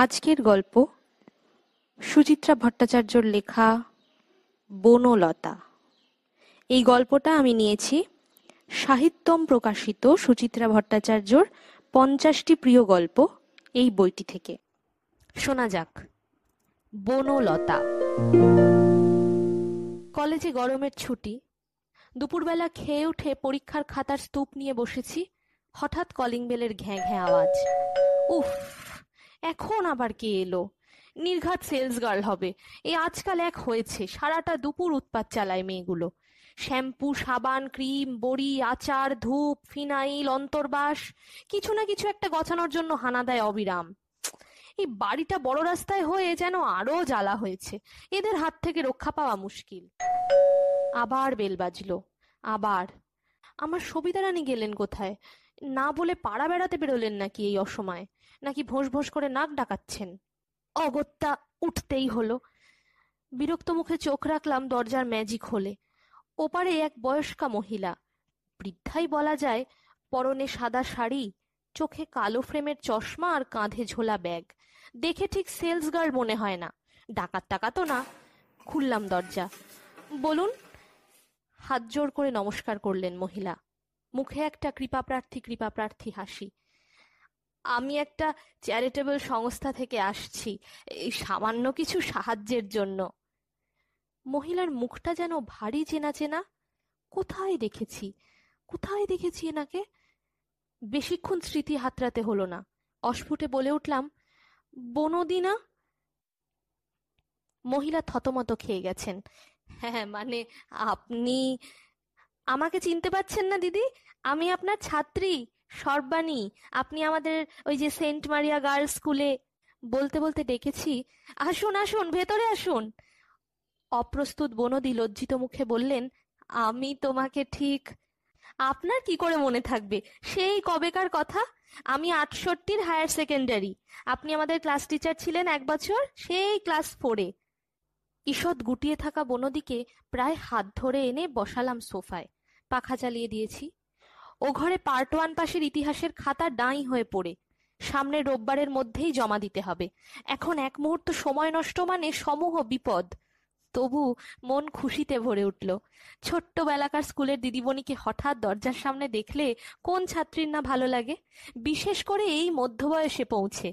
আজকের গল্প সুচিত্রা ভট্টাচার্যর লেখা বনলতা। এই গল্পটা আমি নিয়েছি সাহিত্যম প্রকাশিত সুচিত্রা ভট্টাচার্যর পঞ্চাশটি প্রিয় গল্প এই বইটি থেকে। শোনা যাক। বনলতা। কলেজে গরমের ছুটি। দুপুরবেলা খেয়ে উঠে পরীক্ষার খাতার স্তূপ নিয়ে বসেছি। হঠাৎ কলিং বেলের ঘ্যাঁ ঘ্যাঁ আওয়াজ। উফ! এখন আবার কে এলো? নির্ঘাত সেলস গার্ল হবে। এ আজকাল এক হয়েছে, সারাটা দুপুর উৎপাত চালায় মেয়েগুলো। শ্যাম্পু, সাবান, ক্রিম, বড়ি, আচার, ধূপ, ফিনাইল, অন্তর্বাস, কিছু না কিছু একটা গছানোর জন্য হানা দেয় অবিরাম। এই বাড়িটা বড় রাস্তায় হয়ে যেন আরও জ্বালা হয়েছে। এদের হাত থেকে রক্ষা পাওয়া মুশকিল। আবার বেল বাজলো। আবার। আমার সবিতা রানী গেলেন কোথায়? না বলে পাড়া বেড়াতে বেরোলেন নাকি এই অসময়ে? নাকি ভোঁস ভোঁস করে নাক ডাকাচ্ছেন? অগত্যা উঠতেই হলো। বিরক্ত মুখে চোখ রাখলাম দরজার ম্যাজিক হলে। ওপারে এক বয়স্কা মহিলা। বৃদ্ধাই বলা যায় পরনে সাদা শাড়ি, চোখে কালো ফ্রেমের চশমা আর কাঁধে ঝোলা ব্যাগ। দেখে ঠিক সেলস গার্ল মনে হয় না। ডাকাত টাকা তো না। খুললাম দরজা। বলুন, হাত জোর করে নমস্কার করলেন মহিলা। মুখে একটা কৃপাপ্রার্থী কৃপাপ্রার্থী হাসি। আমি একটা চ্যারিটেবল সংস্থা থেকে আসছি, এই সামান্য কিছু সাহায্যের জন্য। মহিলার মুখটা যেন ভারী চেনা চেনা কোথায় দেখেছি কোথায় দেখেছি এনাকে? বেশিক্ষণ স্মৃতি হাতড়াতে হলো না। অস্ফুটে বলে উঠলাম, বনদিনা? মহিলা থতমত খেয়ে গেছেন। হ্যাঁ মানে আপনি আমাকে চিনতে পারছেন না দিদি? আমি আপনার ছাত্রী। সর্বাণী, আপনি আমাদের ওই যে সেন্ট মারিয়া গার্লস স্কুলে বলতে বলতে ডেকেছি। আসুন আসুন, ভেতরে আসুন। অপ্রস্তুত বনদি লজ্জিত মুখে বললেন, আমি তোমাকে ঠিক, আপনার কি করে মনে থাকবে? সেই কবেকার কথা? আমি আটষট্টির হায়ার সেকেন্ডারি। আপনি আমাদের ক্লাস টিচার ছিলেন এক বছর, সেই ক্লাস ফোরে। ঈষৎ গুটিয়ে থাকা বনদিকে প্রায় হাত ধরে এনে বসালাম সোফায়। পাখা চালিয়ে দিয়েছি। ও ঘরে পার্ট ওয়ান পাশের ইতিহাসের খাতা ডাঁই হয়ে পড়ে। সামনে রোববারের মধ্যেই জমা দিতে হবে। এখন এক মুহূর্ত সময় নষ্ট মানে সমূহ বিপদ। তবু মন খুশিতে ভরে উঠল। ছোট্টবেলাকার স্কুলের দিদিমণিকে হঠাৎ দরজার সামনে দেখলে কোন ছাত্রীর না ভালো লাগে? বিশেষ করে এই মধ্যবয়সে পৌঁছে।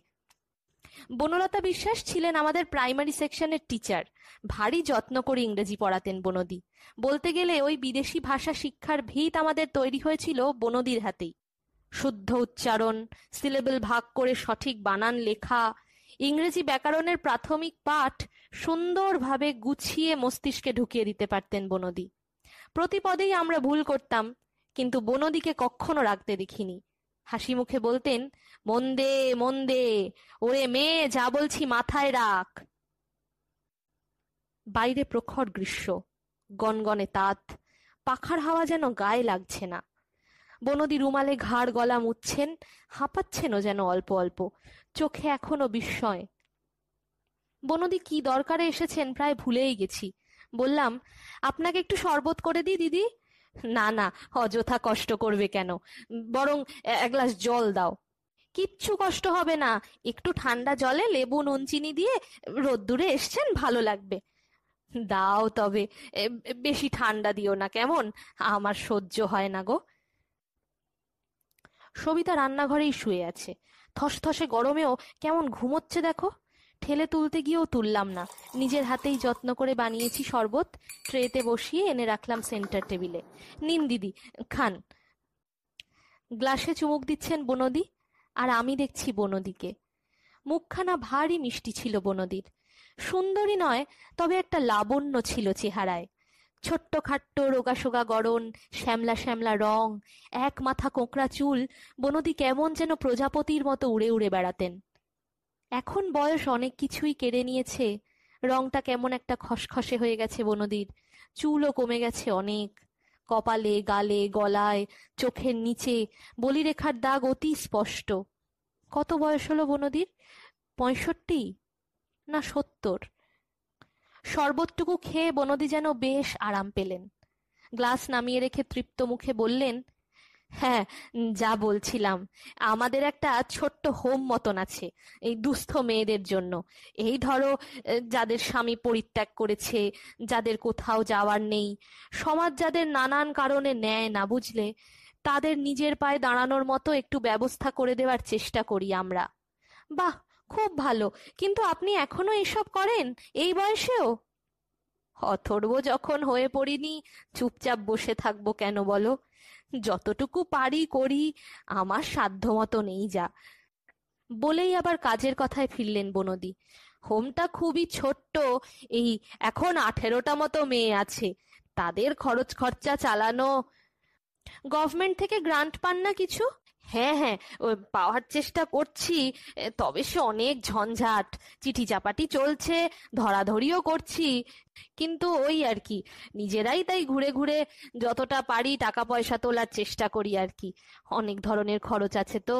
বনলতা বিশ্বাস ছিলেন আমাদের প্রাইমারি সেকশনের টিচার ভারী যত্ন করে ইংরেজি পড়াতেন বনদি। বলতে গেলে ওই বিদেশি ভাষা শিক্ষার ভিত আমাদের তৈরি হয়েছিল বনদির হাতেই। শুদ্ধ উচ্চারণ সিলেবেল ভাগ করে সঠিক বানান লেখা, ইংরেজি ব্যাকরণের প্রাথমিক পাঠ সুন্দরভাবে গুছিয়ে মস্তিষ্কে ঢুকিয়ে দিতে পারতেন বনদি। প্রতি পদেই আমরা ভুল করতাম, কিন্তু বনদিকে কখনো রাখতে দেখিনি। হাসি মুখে বলতেন, মন্দে মন্দে, ওরে মেয়ে, যা বলছি মাথায় রাখ। বাইরে প্রখর গ্রীষ্ম, গনগনে তাত, পাখার হাওয়া যেন গায়ে লাগছে না। বনদি রুমালে ঘাড় গলা মুচ্ছেন, হাঁপাচ্ছেনও যেন অল্প অল্প, চোখে এখনও বিস্ময়। বনদি কি দরকারে এসেছেন প্রায় ভুলেই গেছি। বললাম, আপনাকে একটু শরবত করে দিই, দিদি? না না, অযথা কষ্ট করবে কেন? বরং এক গ্লাস জল দাও। কিচ্ছু কষ্ট হবে না। একটু ঠান্ডা জলে লেবু নুন চিনি দিয়ে রোদ্দুরে এসছেন, ভালো লাগবে। দাও তবে বেশি ঠান্ডা দিও না, কেমন? আমার সহ্য হয় না গো। সবিতা রান্নাঘরেই শুয়ে আছে। থসথসে গরমেও কেমন ঘুমোচ্ছে দেখো। ঠেলে তুলতে গিয়েও তুললাম না। নিজের হাতেই যত্ন করে বানিয়েছি শরবত, ট্রেতে বসিয়ে এনে রাখলাম সেন্টার টেবিলে। নিন, দিদি, খান। গ্লাসে চুমুক দিচ্ছেন বনদি, আর আমি দেখছি বনদিকে। মুখখানা ভারী মিষ্টি ছিল বনদির। সুন্দরী নয়, তবে একটা লাবণ্য ছিল চেহারায়। ছোট্ট খাট্ট রোগাসোগা গড়ন, শ্যামলা শ্যামলা রং, এক মাথা কোঁকড়া চুল, বনদি কেমন যেন প্রজাপতির মতো উড়ে উড়ে বেড়াতেন। এখন বয়স অনেক কিছুই কেড়ে নিয়েছে। রংটা কেমন একটা খসখসে হয়ে গেছে বনদির। চুলও কমে গেছে অনেক। কপালে, গালে, গলায়, চোখের নিচে বলিরেখার দাগ অতি স্পষ্ট। কত বয়স হলো বনদির? পঁয়ষট্টি? না সত্তর? শরবতটুকু খেয়ে বনদি যেন বেশ আরাম পেলেন। গ্লাস নামিয়ে রেখে তৃপ্ত মুখে বললেন হ্যাঁ যা বলছিলাম। আমাদের একটা ছোট্ট হোম মতন আছে, এই দুস্থ মেয়েদের জন্য। এই ধরো যাদের স্বামী পরিত্যাগ করেছে, যাদের কোথাও যাওয়ার নেই, সমাজ যাদের নানান কারণে নেয় না, বুঝলে? তাদের নিজের পায়ে দাঁড়ানোর মতো একটু ব্যবস্থা করে দেওয়ার চেষ্টা করি আমরা। বাহ, খুব ভালো। কিন্তু আপনি এখনও এসব করেন? এই বয়সেও? অথর্ব যখন হয়ে পড়িনি, চুপচাপ বসে থাকব কেন বলো? যতটুকু পারি করি, আমার সাধ্য মতো নেই যা। বলেই আবার কাজের কথায় ফিরলেন বনদি। হোমটা খুবই ছোট্ট, এই এখন আঠেরোটা মতো মেয়ে আছে। তাদের খরচ খরচা চালানো। গভর্নমেন্ট থেকে গ্রান্ট পান না কিছু? হ্যাঁ হ্যাঁ পাওয়ার চেষ্টা করছি তবে সে অনেক ঝঞ্ঝাট। চিঠি চাপাটি চলছে, ধরাধরিও করছি। কিন্তু ওই আর কি, নিজেরাই তাই ঘুরে ঘুরে যতটা পারি টাকা পয়সা তোলার চেষ্টা করি আর কি। অনেক ধরনের খরচ আছে তো,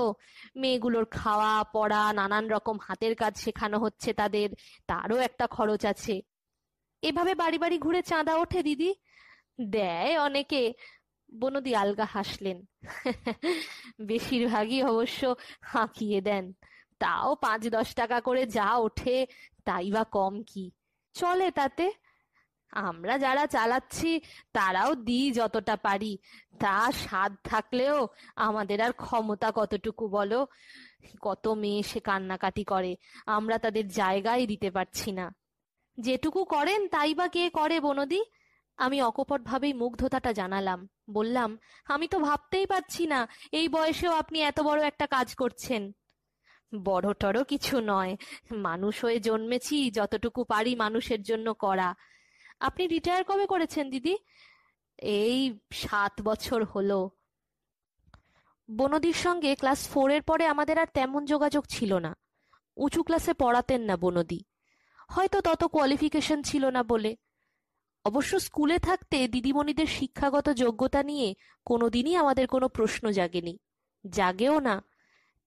মেয়েগুলোর খাওয়া, পড়া, নানান রকম হাতের কাজ শেখানো হচ্ছে তাদের, তারও একটা খরচ আছে। এভাবে বাড়ি বাড়ি ঘুরে চাঁদা ওঠে দিদি? দেয় অনেকে। বনদি আলগা হাসলেন। বেশিরভাগই অবশ্য হাঁকিয়ে দেন। তাও পাঁচ দশ টাকা করে যা ওঠে, তাই বা কম কি? চলে তাতে। আমরা যারা চালাচ্ছি, তারাও দিই যতটা পারি। তা স্বাদ থাকলেও আমাদের আর ক্ষমতা কতটুকু বলো? কত মেয়ে সে কান্নাকাটি করে। আমরা তাদের জায়গায় দিতে পারছি না। যেটুকু করেন, তাই বা কে করে বনদি? আমি অকপটভাবেই মুগ্ধতাটা জানালাম। বললাম, আমি তো ভাবতেই পারছি না, এই বয়সেও আপনি এত বড় একটা কাজ করছেন। বড় বড়টরও কিছু নয়, মানুষ হয়ে জন্মেছি, যতটুকু পারি মানুষের জন্য করা। আপনি রিটায়ার কবে করেছেন, দিদি? এই সাত বছর হলো। বনদির সঙ্গে ক্লাস ফোরের পরে আমাদের আর তেমন যোগাযোগ ছিল না। উঁচু ক্লাসে পড়াতেন না বনদি। হয়তো তত কোয়ালিফিকেশন ছিল না বলে। অবশ্য স্কুলে থাকতে দিদিমণিদের শিক্ষাগত যোগ্যতা নিয়ে কোনোদিনই আমাদের কোনো প্রশ্ন জাগেনি। জাগেও না।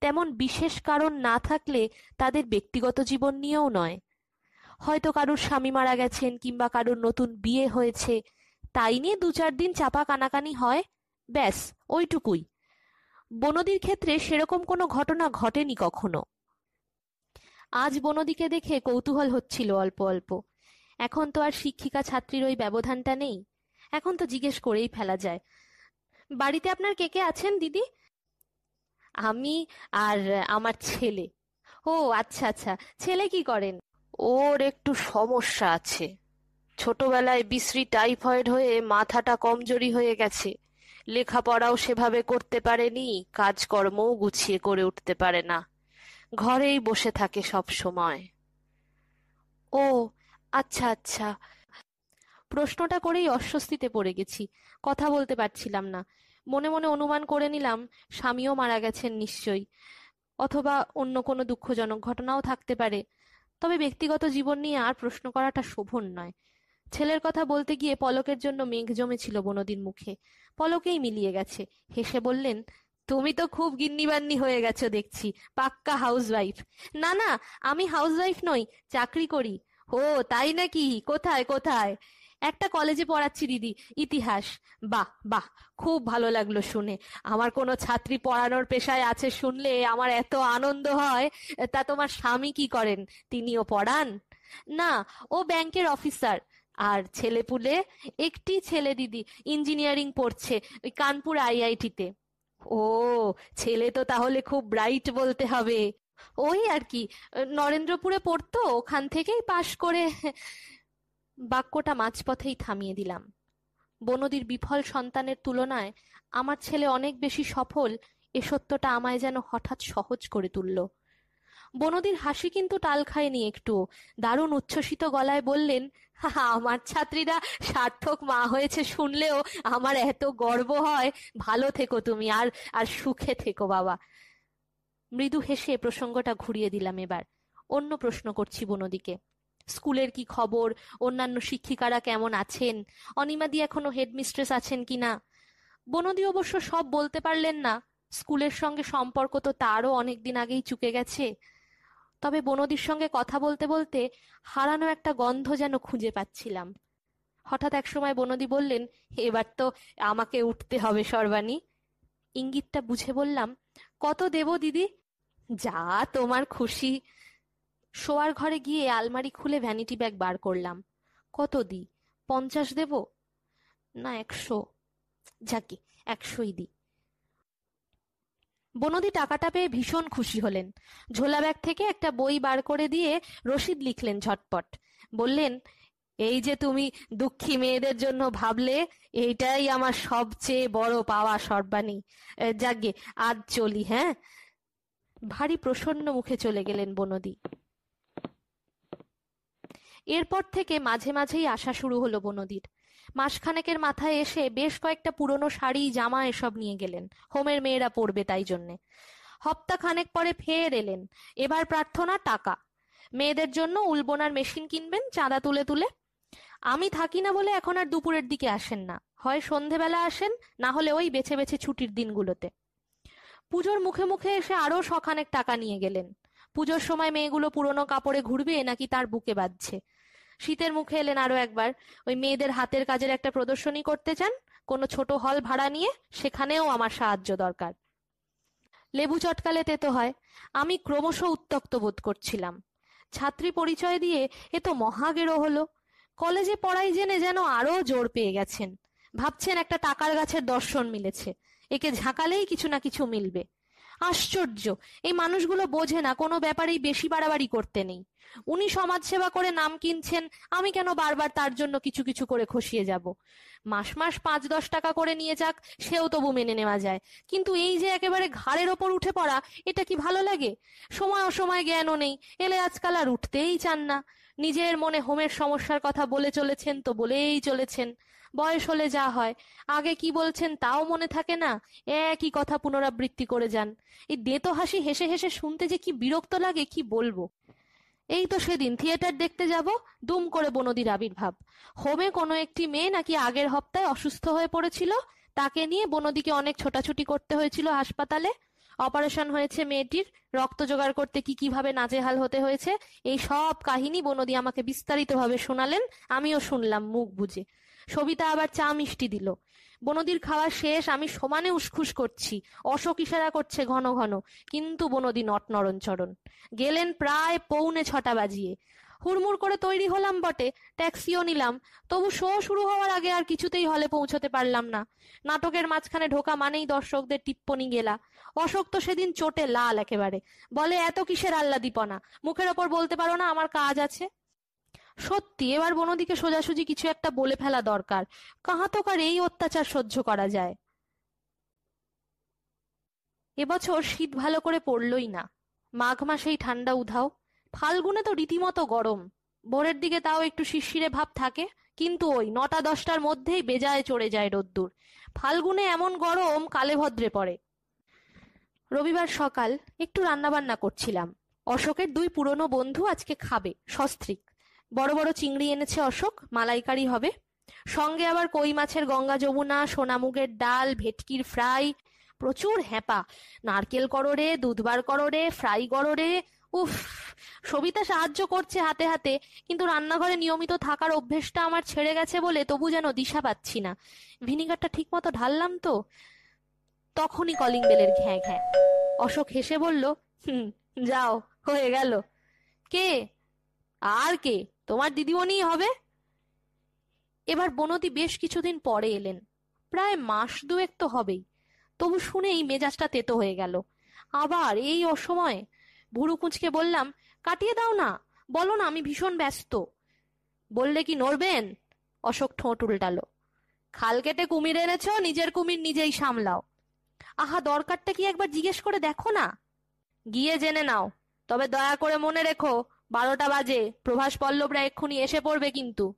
তেমন বিশেষ কারণ না থাকলে তাদের ব্যক্তিগত জীবন নিয়েও নয়। হয়তো কারোর স্বামী মারা গেছেন কিংবা কারোর নতুন বিয়ে হয়েছে, তাই নিয়ে দু চার দিন চাপা কানাকানি হয়, ব্যাস, ওইটুকুই। বনদির ক্ষেত্রে সেরকম কোনো ঘটনা ঘটেনি কখনো। আজ বনদিকে দেখে কৌতূহল হচ্ছিল অল্প অল্প। এখন তো আর শিক্ষিকা ছাত্রীর ওই ব্যবধানটা নেই। এখন তো জিজ্ঞেস করেই ফেলা যায়। বাড়িতে আপনার কে কে আছেন, দিদি? আমি আর আমার ছেলে। ও আচ্ছা আচ্ছা। ছেলে কি করেন? ওর একটু সমস্যা আছে। ছোটবেলায় বিশ্রী টাইফয়েড হয়ে মাথাটা কমজোরি হয়ে গেছে। লেখাপড়াও সেভাবে করতে পারেনি, কাজকর্মও গুছিয়ে করে উঠতে পারে না। ঘরেই বসে থাকে সব সময়। ও আচ্ছা আচ্ছা। প্রশ্নটা করেই অস্বস্তিতে পড়ে গেছি। কথা বলতে পারছিলাম না। মনে মনে অনুমান করে নিলাম, স্বামীও মারা গেছেন নিশ্চয়ই। অথবা অন্য কোনো দুঃখজনক ঘটনাও থাকতে পারে। তবে ব্যক্তিগত জীবন নিয়ে আর প্রশ্ন করাটা শোভন নয়। ছেলের কথা বলতে গিয়ে পলকের জন্য মেঘ জমেছিল বনদির মুখে। পলকেই মিলিয়ে গেছে। হেসে বললেন, তুমি তো খুব গিন্নিবান্নি হয়ে গেছো দেখছি, পাক্কা হাউসওয়াইফ। না না, আমি হাউসওয়াইফ নই, চাকরি করি। ও, তাই নাকি? কোথায় কোথায়? একটা কলেজে পড়াচ্ছি, দিদি। ইতিহাস। বাহ বাহ, খুব ভালো লাগল শুনে। আমার কোনো ছাত্রী পড়ানোর পেশায় আছে শুনলে আমার এত আনন্দ হয়, তা তোমার স্বামী কি করেন? তিনিও পড়ান? না, ও ব্যাংকের অফিসার আর ছেলেপুলে একটি ছেলে, দিদি ইঞ্জিনিয়ারিং পড়ছে, ওই কানপুর আইআইটিতে। ও, ছেলে তো তাহলে খুব ব্রাইট বলতে হবে। ওই আর কি নরেন্দ্রপুরে পড়তো ওখান থেকেই পাশ করে বাক্যটা মাঝপথেই থামিয়ে দিলাম। বনদির বিফল সন্তানের তুলনায় আমার ছেলে অনেক বেশি সফল এ সত্যটা আমায় যেন হঠাৎ সহজ করে তুলল। বনদির হাসি কিন্তু টাল খায়নি একটু দারুণ উচ্ছ্বসিত গলায় বললেন "হাহা, আমার ছাত্রীরা সার্থক মা হয়েছে শুনলেও আমার এত গর্ব হয়। ভালো থেকো তুমি আর আর সুখে থেকো বাবা। মৃদু হেসে প্রসঙ্গটা ঘুরিয়ে দিলাম এবার। অন্য প্রশ্ন করছি বনদিকে। স্কুলের কি খবর? অন্যান্য শিক্ষিকারা কেমন আছেন? অনিমাদি এখনও হেডমিস্ট্রেস আছেন কিনা বনদি অবশ্য সব বলতে পারলেন না। স্কুলের সঙ্গে সম্পর্ক তো তারও অনেকদিন আগেই চুকে গেছে। তবে বনদির সঙ্গে কথা বলতে বলতে হারানো একটা গন্ধ যেন খুঁজে পাচ্ছিলাম। হঠাৎ একসময় বনদি বললেন, এবার তো আমাকে উঠতে হবে সর্বাণী। ইঙ্গিতটা বুঝে বললাম, কত দেব দিদি? যা তোমার খুশি। শোয়ার ঘরে গিয়ে আলমারি খুলে ভ্যানিটি ব্যাগ বার করলাম। কত দি পঞ্চাশ দেব? না, একশো। যাকে, একশোই দি বনদি টাকাটা পেয়ে ভীষণ খুশি হলেন। ঝোলা ব্যাগ থেকে একটা বই বার করে দিয়ে রসিদ লিখলেন ঝটপট। বললেন, এই যে তুমি দুঃখী মেয়েদের জন্য ভাবলে, এইটাই আমার সবচেয়ে বড় পাওয়া সর্বাণী। যাগে আজ চলি হ্যাঁ? ভারী প্রসন্ন মুখে চলে গেলেন বনদি। এরপর থেকে মাঝে মাঝেই আসা শুরু হলো বনদির। মাসখানেকের মাথায় এসে বেশ কয়েকটা পুরনো শাড়ি, জামা এসব নিয়ে গেলেন। হোমের মেয়েরা পড়বে তাই জন্যে। হপ্তা খানেক পরে ফের এলেন। এবার প্রার্থনা টাকা। মেয়েদের জন্য উলবোনার মেশিন কিনবেন, চাঁদা তুলে তুলে। আমি থাকি না বলে এখন আর দুপুরের দিকে আসেন না। হয় সন্ধেবেলা আসেন, না হলে ওই বেছে বেছে ছুটির দিনগুলোতে। পুজোর মুখে মুখে এসে আরও শখানেক টাকা নিয়ে গেলেন। পুজোর সময় মেয়েগুলো পুরনো কাপড়ে ঘুরবে নাকি তার বুকে বাঁধছে? শীতের মুখে এলেন আরও একবার, ওই মেয়েদের হাতের কাজের একটা প্রদর্শনী করতে চান, কোনো ছোট হল ভাড়া নিয়ে, সেখানেও আমার সাহায্য দরকার। লেবু চটকালে তেতো হয়, আমি ক্রমশ উত্তক্ত বোধ করছিলাম। ছাত্রী পরিচয় দিয়ে এ তো মহাগেরো হলো। কলেজে পড়াই জেনে যেন আরও জোর পেয়ে গেছেন। ভাবছেন একটা টাকার গাছের দর্শন মিলেছে। একে ঝাঁকালেই কিছু না কিছু মিলবে। আশ্চর্য! এই মানুষগুলো বোঝে না, কোনো ব্যাপারেই বেশি বাড়াবাড়ি করতে নেই। উনি সমাজসেবা করে নাম কিনছেন, আমি কেন বারবার তার জন্য কিছু কিছু করে খসিয়ে যাব? মাস মাস পাঁচ দশ টাকা করে নিয়ে যাক, সেও তবু মেনে নেওয়া যায়। কিন্তু এই যে একেবারে ঘাড়ের ওপর উঠে পড়া, এটা কি ভালো লাগে? সময় অসময় জ্ঞানও নেই, এলে আজকাল আর উঠতেই চান না। নিজের মনে হোমের সমস্যার কথা বলে চলেছেন তো বলেই চলেছেন। বয়স হলে যা হয়। আগে কি বলছেন তাও মনে থাকে না? একই কথা পুনরাবৃত্তি করে যান। এই দেতো হাসি হেসে হেসে শুনতে যে কি বিরক্ত লাগে, কি বলব? এই তো সেদিন থিয়েটার দেখতে যাব, দুম করে বনদির আবির্ভাব। হোমে কোনো একটি মেয়ে নাকি আগের হপ্তায় অসুস্থ হয়ে পড়েছিল? তাকে নিয়ে বনদিকে অনেক ছোটাছুটি করতে হয়েছিল হাসপাতালে। অপারেশন হয়েছে মেয়েটির। রক্ত জোগাড় করতে কি কীভাবে নাজেহাল হতে হয়েছে? এই সব কাহিনী বনদি আমাকে বিস্তারিতভাবে শোনালেন। আমিও শুনলাম মুখ বুঝে সবিতা আবার চা মিষ্টি দিল। বনদির খাওয়া শেষ, আমি সমানে উসখুস করছি। অশোক ইশারা করছে ঘন ঘন, কিন্তু বনদি নরণচরণ গেলেন প্রায় পৌনে ছটা বাজিয়ে। হুড়মুড় করে তৈরি হলাম বটে, ট্যাক্সিও নিলাম। তবু শো শুরু হওয়ার আগে আর কিছুতেই হলে পৌঁছতে পারলাম না। নাটকের মাঝখানে ঢোকা মানেই দর্শকদের টিপ্পনি গেলা। অশোক তো সেদিন চোটে লাল একেবারে। বলে, এত কিসের আল্লাদিপনা মুখের ওপর বলতে পারো না, আমার কাজ আছে? সত্যি, এবার বনদিকে সোজাসুজি কিছু একটা বলে ফেলা দরকার। কাহাতকার এই অত্যাচার সহ্য করা যায়? এবছর শীত ভালো করে পড়লই না। মাঘ মাসেই ঠান্ডা উধাও। ফাল্গুনে তো রীতিমতো গরম। ভোরের দিকে তাও একটু শিরশিরে ভাব থাকে, কিন্তু ওই নটা দশটার মধ্যেই বেজায় চড়ে যায় রোদ্দুর। ফাল্গুনে এমন গরম কালে ভদ্রে পড়ে। রবিবার সকাল একটু রান্নাবান্না করছিলাম। অশোকের দুই পুরনো বন্ধু আজকে খাবে, সস্ত্রিক। বড় বড় চিংড়ি এনেছে অশোক, মালাইকারি হবে। সঙ্গে আবার কই মাছের গঙ্গা যমুনা, সোনামুগের ডাল, ভেটকির ফ্রাই, প্রচুর হ্যাপা। নারকেল করড়ে, দুধবার করড়ে, ফ্রাই করড়ে, উফ, সবিতা সাহায্য করছে হাতে হাতে, কিন্তু রান্নাঘরে নিয়মিত থাকার অভ্যেসটা আমার ছেড়ে গেছে বলে তবু যেন দিশা পাচ্ছি না। ভিনিগারটা ঠিক মতো ঢাললাম তো? তখনই কলিং বেলের ঘ্যাঁ ঘ্যাঁ। অশোক হেসে বলল, হুম, যাও, হয়ে গেল। কে? আর কে? তোমার দিদিমণি হবে? এবার বনতি বেশ কিছুদিন পরে এলেন। প্রায় মাস দুয়েক তো হবেই। তবু শুনেই মেজাজটা তেতো হয়ে গেল। আবার এই অসময়ে ভুরু কুঁচকে বললাম, কাটিয়ে দাও না, বলো না আমি ভীষণ ব্যস্ত। বললে কি নড়বেন? অশোক ঠোঁট উল্টালো। খাল কেটে কুমির এনেছ, নিজের কুমির নিজেই সামলাও। আহা, দরকারটা কি একবার জিজ্ঞেস করে দেখো না? গিয়ে জেনে নাও, তবে দয়া করে মনে রেখো বারোটা বাজে। প্রভাস পল্লবরা এক্ষুনি এসে পড়বে কিন্তু।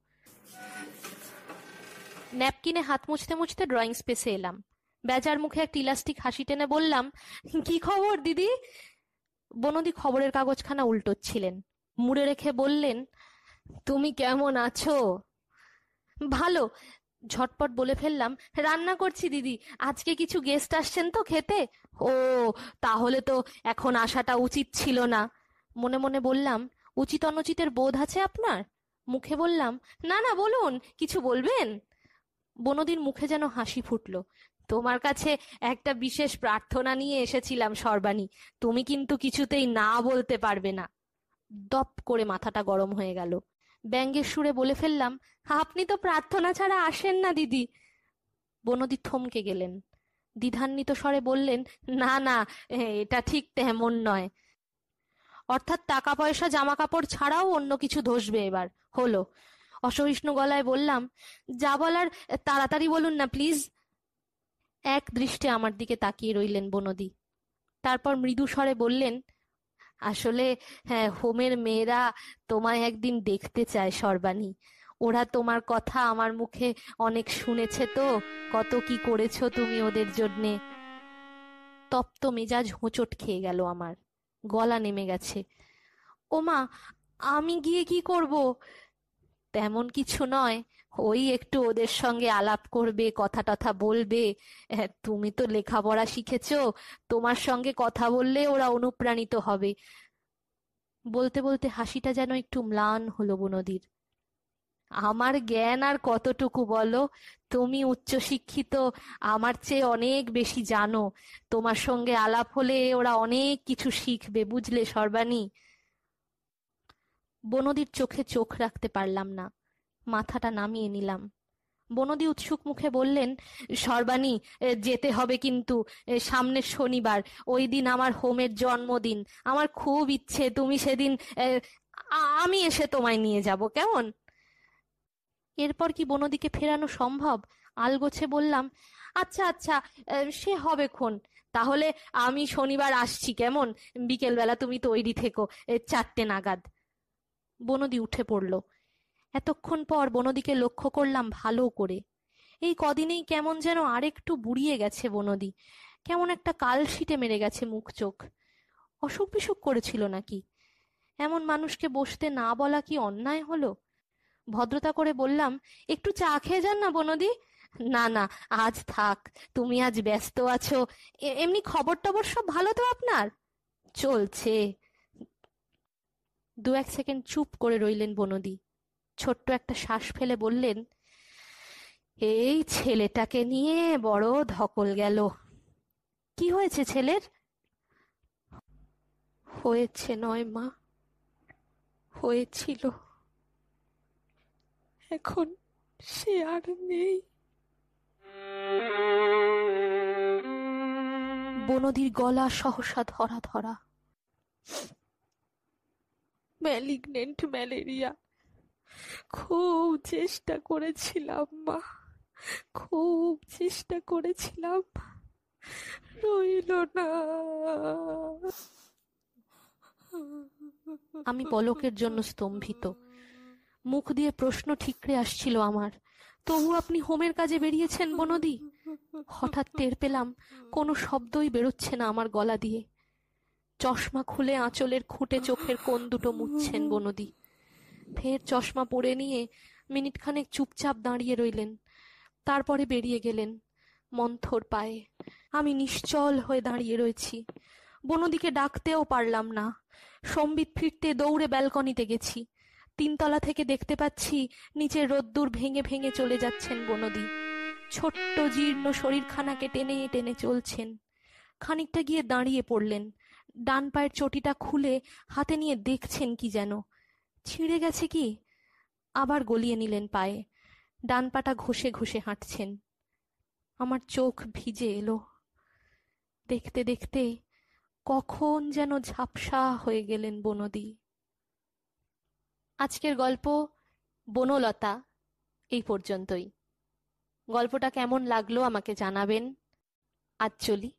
ন্যাপকিনে হাত মুছতে মুছতে ড্রয়িং স্পেসে এলাম। বেজার মুখে এক ইলাস্টিক হাসি টেনে বললাম, কি খবর, দিদি? বনদি খবরের কাগজখানা উল্টোচ্ছিলেন। মুড়ে রেখে বললেন, তুমি কেমন আছো? ভালো। ঝটপট বলে ফেললাম, রান্না করছি, দিদি। আজকে কিছু গেস্ট আসছেন তো খেতে? ও, তাহলে তো এখন আসাটা উচিত ছিল না। মনে মনে বললাম উচিত অনুচিতের বোধ আছে আপনার? মুখে বললাম, না না, বলুন, কিছু বলবেন? বনদির মুখে যেন হাসি ফুটল। তোমার কাছে একটা বিশেষ প্রার্থনা নিয়ে এসেছিলাম, সর্বাণী। তুমি কিন্তু কিছুতেই না বলতে পারবে না। দপ করে মাথাটা গরম হয়ে গেল। ব্যঙ্গের সুরে বলে ফেললাম, আপনি তো প্রার্থনা ছাড়া আসেন না, দিদি। বনদি থমকে গেলেন। দ্বিধান্বিত স্বরে বললেন, না না এটা ঠিক তেমন নয়। অর্থাৎ টাকা পয়সা জামা কাপড় ছাড়াও অন্য কিছু ধসবে এবার। হলো। অসহিষ্ণু গলায় বললাম, যা বলার, তাড়াতাড়ি বলুন না প্লিজ এক দৃষ্টে আমার দিকে তাকিয়ে রইলেন বনদি। তারপর মৃদু স্বরে বললেন, আসলে হ্যাঁ হোমের মেয়েরা তোমায় একদিন দেখতে চায়, সর্বাণী। ওরা তোমার কথা আমার মুখে অনেক শুনেছে তো, কত কি করেছ তুমি ওদের জন্যে? তপ্ত মেজাজ হোঁচট খেয়ে গেল আমার। গলা নেমে গেছে। ওমা আমি গিয়ে কি করব? তেমন কিছু নয় ওই একটু ওদের সঙ্গে আলাপ করবে কথা টথা বলবে। হ্যাঁ, তুমি তো লেখাপড়া শিখেছ তোমার সঙ্গে কথা বললে ওরা অনুপ্রাণিত হবে। বলতে বলতে হাসিটা যেন একটু ম্লান হলো বনদীর। আমার জ্ঞান আর কতটুকু বলো? তুমি উচ্চশিক্ষিত, আমার চেয়ে অনেক বেশি জানো। তোমার সঙ্গে আলাপ হলে ওরা অনেক কিছু শিখবে, বুঝলে সর্বাণী? বনদীর চোখে চোখ রাখতে পারলাম না। মাথাটা নামিয়ে নিলাম। বনদী উৎসুক মুখে বললেন, সর্বাণী যেতে হবে কিন্তু সামনের শনিবার। ওই দিন আমার হোমের জন্মদিন। আমার খুব ইচ্ছে, তুমি সেদিন আমি এসে তোমায় নিয়ে যাব, কেমন? এরপর কি বনদিকে ফেরানো সম্ভব? আলগোছে বললাম আচ্ছা আচ্ছা সে হবে খন। তাহলে আমি শনিবার আসছি, কেমন? বিকেলবেলা তুমি তৈরি থেকো চারটে নাগাদ। বনদি উঠে পড়ল। এতক্ষণ পর বনদিকে লক্ষ্য করলাম ভালো করে। এই কদিনেই কেমন যেন আরেকটু বুড়িয়ে গেছে বনদি। কেমন একটা কালশিটে মেরে গেছে মুখ চোখ। অসুখ বিসুখ করেছিল নাকি? এমন মানুষকে বসতে না বলা কি অন্যায় হলো? ভদ্রতা করে বললাম, একটু চা খেয়ে যান না বনদি? না না, আজ থাক, তুমি আজ ব্যস্ত আছো। এমনি খবর টবর সব ভালো তো আপনার? চলছে। দু এক সেকেন্ড চুপ করে রইলেন বনদি। ছোট্ট একটা শ্বাস ফেলে বললেন, এই ছেলেটাকে নিয়ে বড় ধকল গেল। কি হয়েছে ছেলের? হয়েছে নয় মা, হয়েছিল। এখন সে আর নেই। বনদীর গলা সহসা ধরা ধরা। ম্যালিগনেন্ট ম্যালেরিয়া খুব চেষ্টা করেছিলাম মা। খুব চেষ্টা করেছিলাম। রইল না। আমি পলকের জন্য স্তম্ভিত। মুখ দিয়ে প্রশ্ন ঠিকরে আসছিল আমার। তবু আপনি হোমের কাজে বেরিয়েছেন, বনদি? হঠাৎ টের পেলাম কোনো শব্দই বেরোচ্ছে না আমার গলা দিয়ে। চশমা খুলে আঁচলের খুঁটে চোখের কোন দুটো মুছছেন, বনদি। ফের চশমা পরে নিয়ে মিনিটখানেক চুপচাপ দাঁড়িয়ে রইলেন। তারপরে বেরিয়ে গেলেন মন্থর পায়ে। আমি নিশ্চল হয়ে দাঁড়িয়ে রয়েছি। বনদিকে ডাকতেও পারলাম না। সম্বিত ফিরতে দৌড়ে ব্যালকনিতে গেছি। তিনতলা থেকে দেখতে পাচ্ছি নিচে রোদ্দুর ভেঙে ভেঙে চলে যাচ্ছেন বনদি। ছোট্ট জীর্ণ শরীরখানাকে টেনে টেনে চলছেন। খানিকটা গিয়ে দাঁড়িয়ে পড়লেন। ডান পায়ের চটিটা খুলে হাতে নিয়ে দেখছেন কি যেন। ছিঁড়ে গেছে কি? আবার গলিয়ে নিলেন পায়ে। ডান পাটা ঘষে ঘষে হাঁটছেন। আমার চোখ ভিজে এলো। দেখতে দেখতে কখন যেন ঝাপসা হয়ে গেলেন বনদী। আজকের গল্প বনলতা এই পর্যন্তই। গল্পটা কেমন লাগল আমাকে জানাবেন। আজ চলি।